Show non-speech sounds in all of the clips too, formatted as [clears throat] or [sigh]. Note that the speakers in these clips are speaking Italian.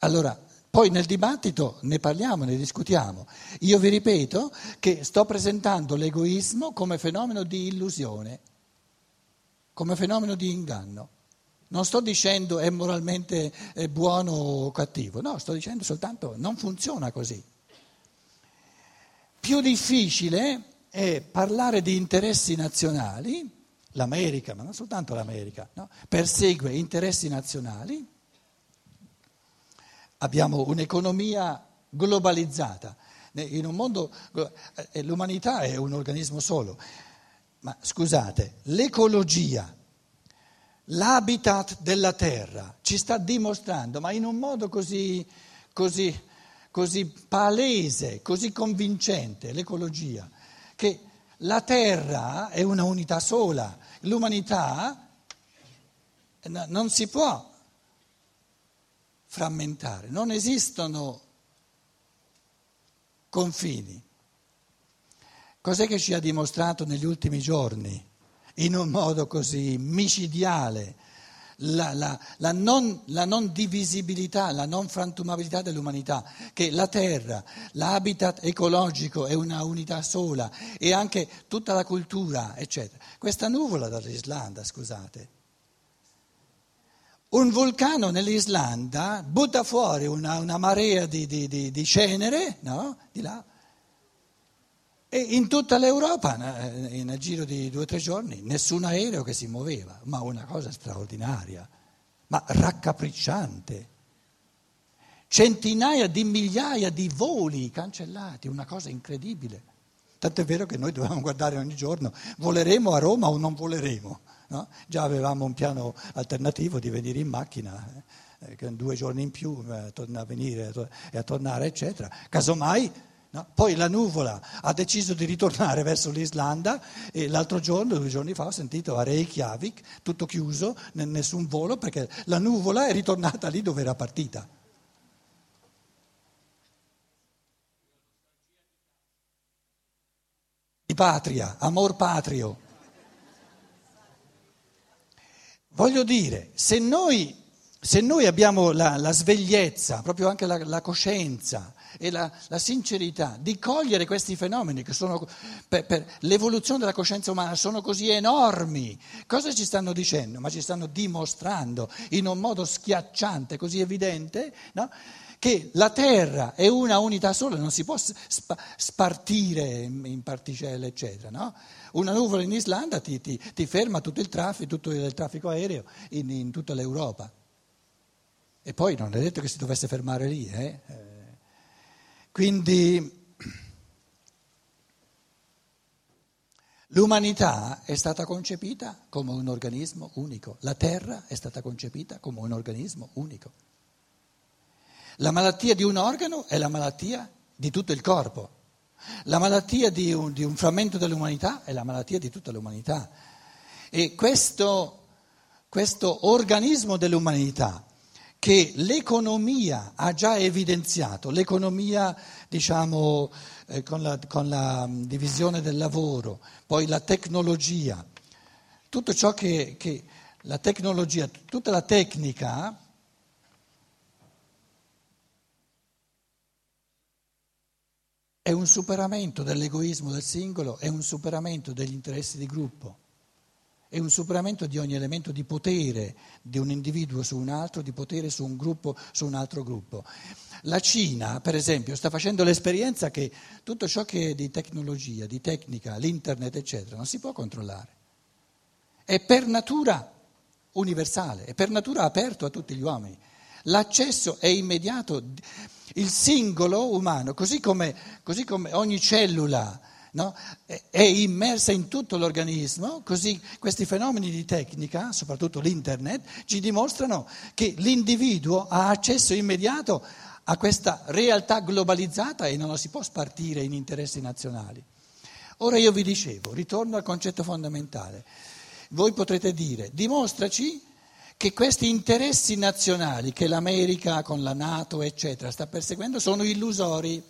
Allora, poi nel dibattito ne parliamo, ne discutiamo. Io vi ripeto che sto presentando l'egoismo come fenomeno di illusione, come fenomeno di inganno. Non sto dicendo è moralmente buono o cattivo, no, sto dicendo soltanto non funziona così. Più difficile è parlare di interessi nazionali, l'America, ma non soltanto l'America, no? persegue interessi nazionali, abbiamo un'economia globalizzata, un mondo, eh, l'umanità è un organismo solo, ma scusate, l'ecologia L'habitat della terra ci sta dimostrando, ma in un modo così, così, così palese, così convincente, l'ecologia, che la terra è una unità sola, l'umanità non si può frammentare, non esistono confini. Cos'è che ci ha dimostrato negli ultimi giorni? in un modo così micidiale la, la, la, non, la, non, divisibilità, la non frantumabilità dell'umanità, che la terra, l'habitat ecologico è una unità sola e anche tutta la cultura, eccetera. Questa nuvola dall'Islanda, scusate. Un vulcano nell'Islanda butta fuori una, una marea di, di, di, di cenere, no? Di là e in tutta l'Europa, nel giro di due o tre giorni, nessun aereo che si muoveva, ma una cosa straordinaria, ma raccapricciante. Centinaia di migliaia di voli cancellati, una cosa incredibile. Tanto è vero che noi dovevamo guardare ogni giorno, voleremo a Roma o non voleremo? No? Già avevamo un piano alternativo di venire in macchina, eh, due giorni in più eh, a venire e a tornare, eccetera. Casomai No? Poi la nuvola ha deciso di ritornare [laughs] verso l'Islanda e l'altro giorno, due giorni fa, ho sentito a Reykjavik, tutto chiuso, nessun volo, perché la nuvola è ritornata lì dove era partita. Di patria, amor patrio. Voglio dire, se noi, se noi abbiamo la, la, svegliezza, proprio anche la, la coscienza, e la, la, sincerità di cogliere questi fenomeni che sono per, per, l'evoluzione della coscienza umana sono così enormi. Cosa ci stanno dicendo? Ma ci stanno dimostrando in un modo schiacciante, così evidente, no? Che la terra è una unità sola, non si può spa, spartire in particelle, eccetera. No? Una nuvola in Islanda ti, ti, ti, ferma tutto il traffico, tutto il traffico aereo in, in, tutta l'Europa. E poi non è detto che si dovesse fermare lì. Eh? Quindi [clears throat] l'umanità è stata concepita come un organismo unico, la terra è stata concepita come un organismo unico. La malattia di un organo è la malattia di tutto il corpo, la malattia di un, di un frammento dell'umanità è la malattia di tutta l'umanità. E questo, questo organismo dell'umanità che l'economia ha già evidenziato, l'economia diciamo eh, con, la, con, la, mm, divisione del lavoro, poi la tecnologia, tutto ciò che, che la tecnologia, tutta la tecnica è un superamento dell'egoismo del singolo, è un superamento degli interessi di gruppo è un superamento di ogni elemento di potere di un individuo su un altro, di potere su un gruppo su un altro gruppo. La Cina, per esempio, sta facendo l'esperienza che tutto ciò che è di tecnologia, di tecnica, l'internet, eccetera, non si può controllare. È per natura universale, è per natura aperto a tutti gli uomini. L'accesso è immediato. Il singolo umano, così come, così come ogni cellula no? è immersa in tutto l'organismo, così questi fenomeni di tecnica, soprattutto l'internet, ci dimostrano che l'individuo ha accesso immediato a questa realtà globalizzata e non la si può spartire in interessi nazionali. Ora io vi dicevo, ritorno al concetto fondamentale. Voi potrete dire, dimostraci che questi interessi nazionali che l'America con la Nato, eccetera, sta perseguendo sono illusori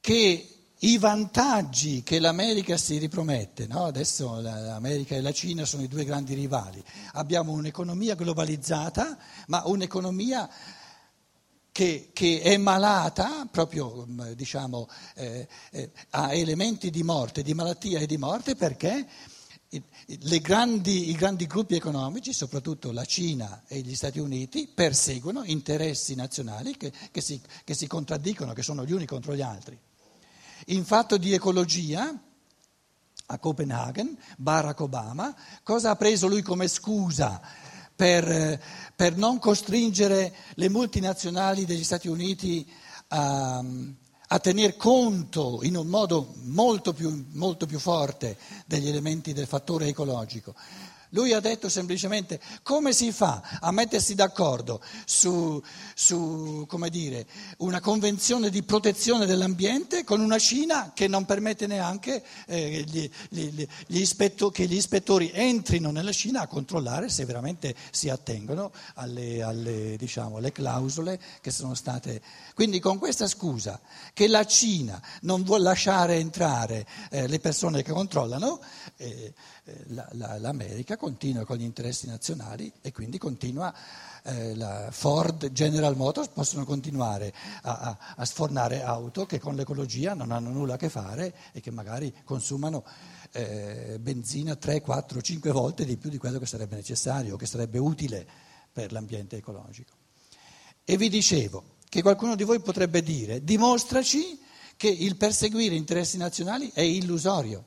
che i vantaggi che l'America si ripromette, no? adesso l'America e la Cina sono i due grandi rivali, abbiamo un'economia globalizzata, ma un'economia che, che è malata, proprio diciamo, eh, eh, ha elementi di morte, di malattia e di morte perché grandi, i grandi gruppi economici, soprattutto la Cina e gli Stati Uniti, perseguono interessi nazionali che, che, si, che si contraddicono, che sono gli uni contro gli altri. In fatto di ecologia, a Copenaghen, Barack Obama, cosa ha preso lui come scusa per, per non costringere le multinazionali degli Stati Uniti a, a tener conto in un modo molto più, molto più forte degli elementi del fattore ecologico? Lui ha detto semplicemente come si fa a mettersi d'accordo su, su dire, una convenzione di protezione dell'ambiente con una Cina che non permette neanche eh, gli, gli, gli ispetto, che gli ispettori entrino nella Cina a controllare se veramente si attengono alle, alle, diciamo, alle clausole che sono state. Quindi con questa scusa che la Cina non vuole lasciare entrare eh, le persone che controllano, eh, la, la, l'America continua con gli interessi nazionali e quindi continua, eh, la Ford, General Motors possono continuare a, a, a, sfornare auto che con l'ecologia non hanno nulla a che fare e che magari consumano eh, benzina 3, 4, 5 volte di più di quello che sarebbe necessario, che sarebbe utile per l'ambiente ecologico. E vi dicevo che qualcuno di voi potrebbe dire, dimostraci che il perseguire interessi nazionali è illusorio.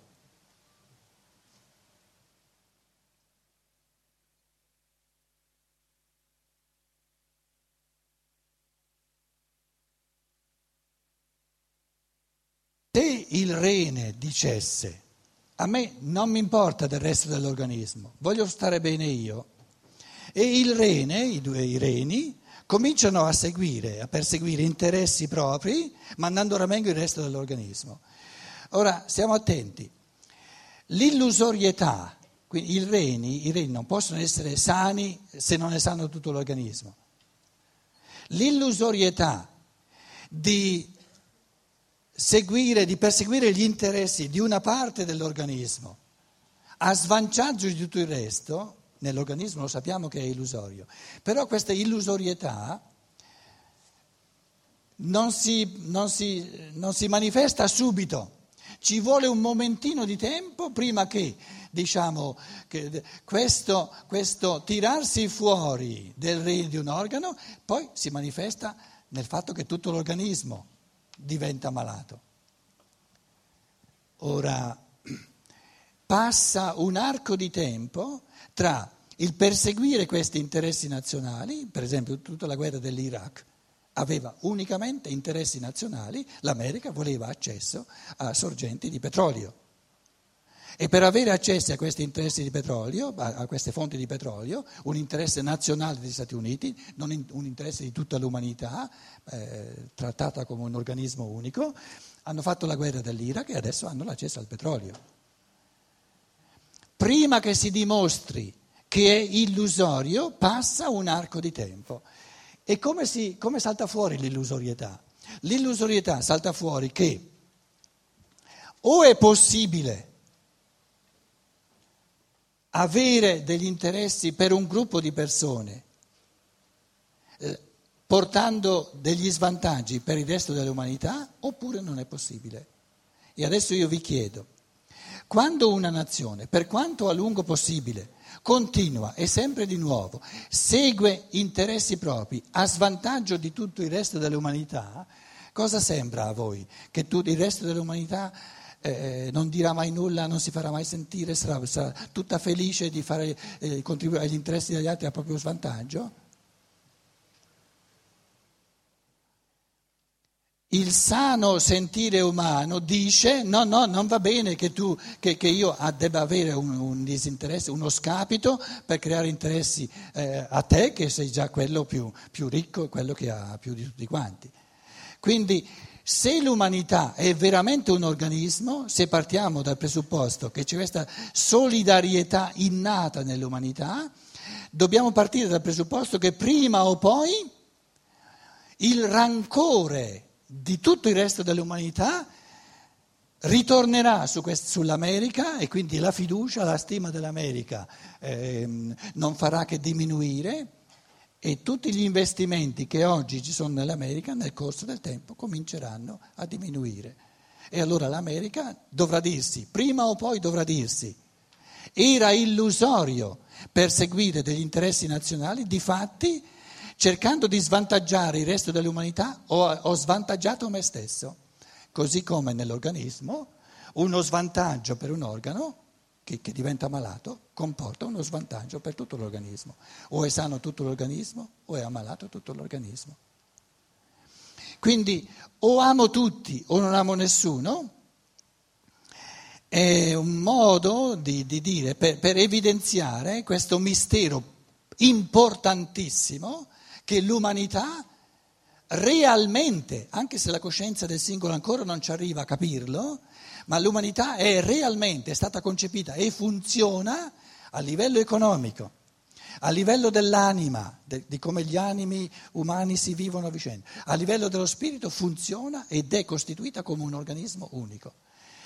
Se il rene dicesse a me non mi importa del resto dell'organismo, voglio stare bene io, e il rene, i due i reni, cominciano a seguire, a perseguire interessi propri, mandando ramengo il resto dell'organismo. Ora, stiamo attenti, l'illusorietà, quindi i reni, i reni non possono essere sani se non è sano tutto l'organismo. L'illusorietà di seguire, di perseguire gli interessi di una parte dell'organismo a svantaggio di tutto il resto, nell'organismo lo sappiamo che è illusorio, però questa illusorietà non si, non si, non si manifesta subito. Ci vuole un momentino di tempo prima che, diciamo, che questo, questo tirarsi fuori del rene di un organo poi si manifesta nel fatto che tutto l'organismo diventa malato. Ora [clears throat] passa un arco di tempo tra il perseguire questi interessi nazionali, per esempio tutta la guerra dell'Iraq aveva unicamente interessi nazionali, l'America voleva accesso a sorgenti di petrolio. E per avere accesso a questi interessi di petrolio, a queste fonti di petrolio, un interesse nazionale degli Stati Uniti, non un interesse di tutta l'umanità, eh, trattata come un organismo unico, hanno fatto la guerra dell'Iraq e adesso hanno l'accesso al petrolio. Prima che si dimostri che è illusorio, passa un arco di tempo. E come, si, come salta fuori l'illusorietà? L'illusorietà salta fuori che o è possibile avere degli interessi per un gruppo di persone, eh, portando degli svantaggi per il resto dell'umanità, oppure non è possibile. E adesso io vi chiedo, quando una nazione, per quanto a lungo possibile, continua e sempre di nuovo segue interessi propri a svantaggio di tutto il resto dell'umanità, cosa sembra a voi? Che tutto il resto dell'umanità eh, non dirà mai nulla, non si farà mai sentire, sarà, sarà tutta felice di fare, eh, contribuire agli interessi degli altri a proprio svantaggio? Il sano sentire umano dice no, no, non va bene che, tu, che, che io debba avere un, un, disinteresse, uno scapito per creare interessi eh, a te che sei già quello più, più ricco, quello che ha più di tutti quanti. Quindi se l'umanità è veramente un organismo, se partiamo dal presupposto che c'è questa solidarietà innata nell'umanità, dobbiamo partire dal presupposto che prima o poi il rancore di tutto il resto dell'umanità ritornerà su quest- sull'America e quindi la fiducia, la stima dell'America eh, non farà che diminuire e tutti gli investimenti che oggi ci sono nell'America nel corso del tempo cominceranno a diminuire. E allora l'America dovrà dirsi, prima o poi dovrà dirsi, era illusorio perseguire degli interessi nazionali, di fatti, cercando di svantaggiare il resto dell'umanità, ho, ho svantaggiato me stesso. Così come nell'organismo, uno svantaggio per un organo che, che, diventa malato comporta uno svantaggio per tutto l'organismo. O è sano tutto l'organismo o è ammalato tutto l'organismo. Quindi o amo tutti o non amo nessuno è un modo di, di dire per, per evidenziare questo mistero importantissimo che l'umanità realmente, anche se la coscienza del singolo ancora non ci arriva a capirlo, ma l'umanità è realmente è stata concepita e funziona a livello economico, a livello dell'anima, de, di come gli animi umani si vivono a vicenda, a livello dello spirito funziona ed è costituita come un organismo unico.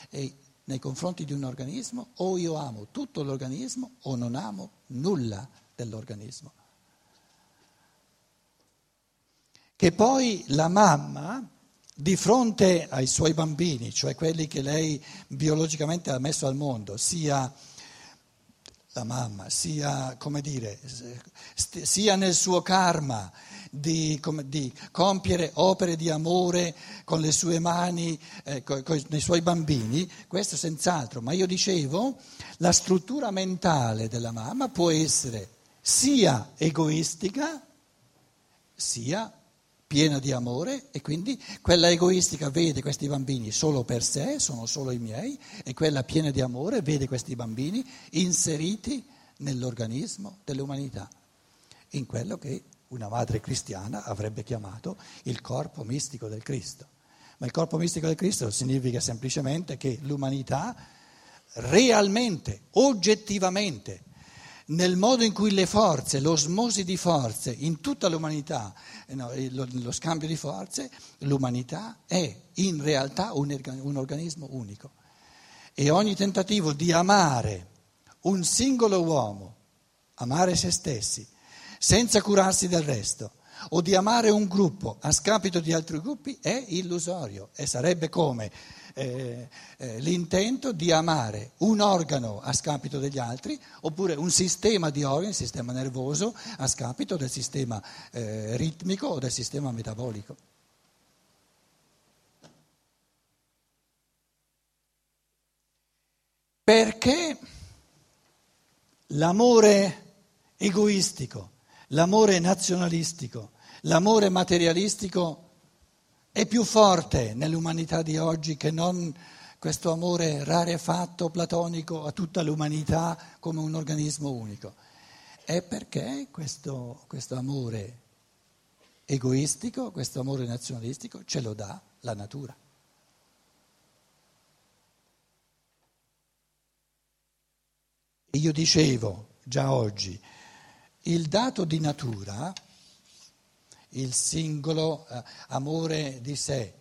E nei confronti di un organismo o io amo tutto l'organismo o non amo nulla dell'organismo. Che poi la mamma di fronte ai suoi bambini, cioè quelli che lei biologicamente ha messo al mondo, sia la mamma, sia, come dire, sia nel suo karma di, di, compiere opere di amore con le sue mani, eh, con, con i suoi bambini, questo senz'altro, ma io dicevo, la struttura mentale della mamma può essere sia egoistica, sia piena di amore e quindi quella egoistica vede questi bambini solo per sé, sono solo i miei, e quella piena di amore vede questi bambini inseriti nell'organismo dell'umanità, in quello che una madre cristiana avrebbe chiamato il corpo mistico del Cristo. Ma il corpo mistico del Cristo significa semplicemente che l'umanità realmente, oggettivamente, nel modo in cui le forze, l'osmosi di forze in tutta l'umanità, eh, no, lo, lo, scambio di forze, l'umanità è in realtà un, un organismo unico. E ogni tentativo di amare un singolo uomo, amare se stessi, senza curarsi del resto, o di amare un gruppo a scapito di altri gruppi è illusorio e sarebbe come eh, eh, l'intento di amare un organo a scapito degli altri oppure un sistema di organi, il sistema nervoso, a scapito del sistema eh, ritmico o del sistema metabolico. Perché l'amore egoistico, l'amore nazionalistico, l'amore materialistico è più forte nell'umanità di oggi che non questo amore rarefatto, platonico a tutta l'umanità come un organismo unico. È perché questo, questo amore egoistico, questo amore nazionalistico ce lo dà la natura. Io dicevo già oggi, il dato di natura il singolo eh, amore di sé,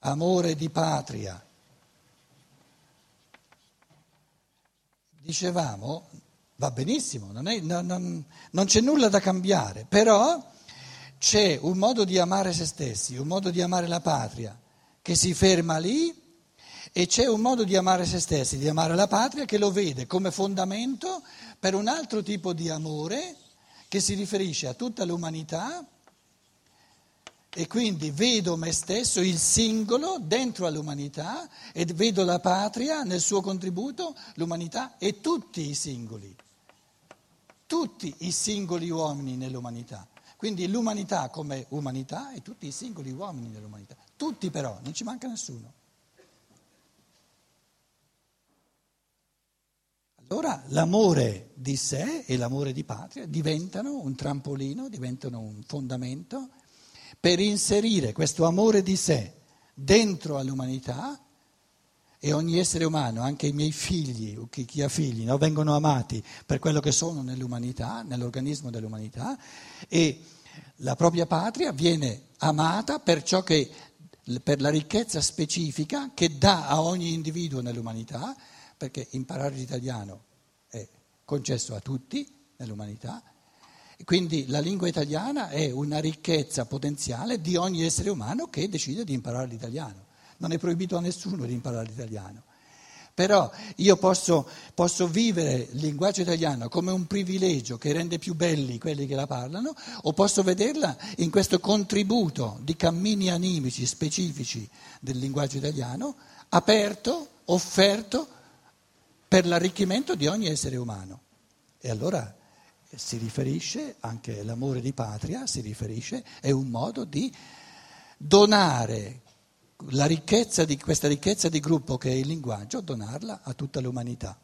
amore di patria. Dicevamo, va benissimo, non, è, non, non, non c'è nulla da cambiare, però c'è un modo di amare se stessi, un modo di amare la patria che si ferma lì e c'è un modo di amare se stessi, di amare la patria che lo vede come fondamento per un altro tipo di amore che si riferisce a tutta l'umanità e quindi vedo me stesso, il singolo, dentro all'umanità e vedo la patria nel suo contributo, l'umanità e tutti i singoli, tutti i singoli uomini nell'umanità. Quindi l'umanità come umanità e tutti i singoli uomini nell'umanità. Tutti però, non ci manca nessuno. Allora l'amore di sé e l'amore di patria diventano un trampolino, diventano un fondamento per inserire questo amore di sé dentro all'umanità e ogni essere umano, anche i miei figli, o chi, chi ha figli, no, vengono amati per quello che sono nell'umanità, nell'organismo dell'umanità e la propria patria viene amata per ciò che per la ricchezza specifica che dà a ogni individuo nell'umanità, perché imparare l'italiano concesso a tutti nell'umanità, quindi la lingua italiana è una ricchezza potenziale di ogni essere umano che decide di imparare l'italiano. Non è proibito a nessuno di imparare l'italiano. Però io posso, posso, vivere il linguaggio italiano come un privilegio che rende più belli quelli che la parlano, o posso vederla in questo contributo di cammini animici specifici del linguaggio italiano, aperto, offerto per l'arricchimento di ogni essere umano. E allora si riferisce, anche l'amore di patria si riferisce, è un modo di donare la ricchezza di, questa ricchezza di gruppo che è il linguaggio, donarla a tutta l'umanità.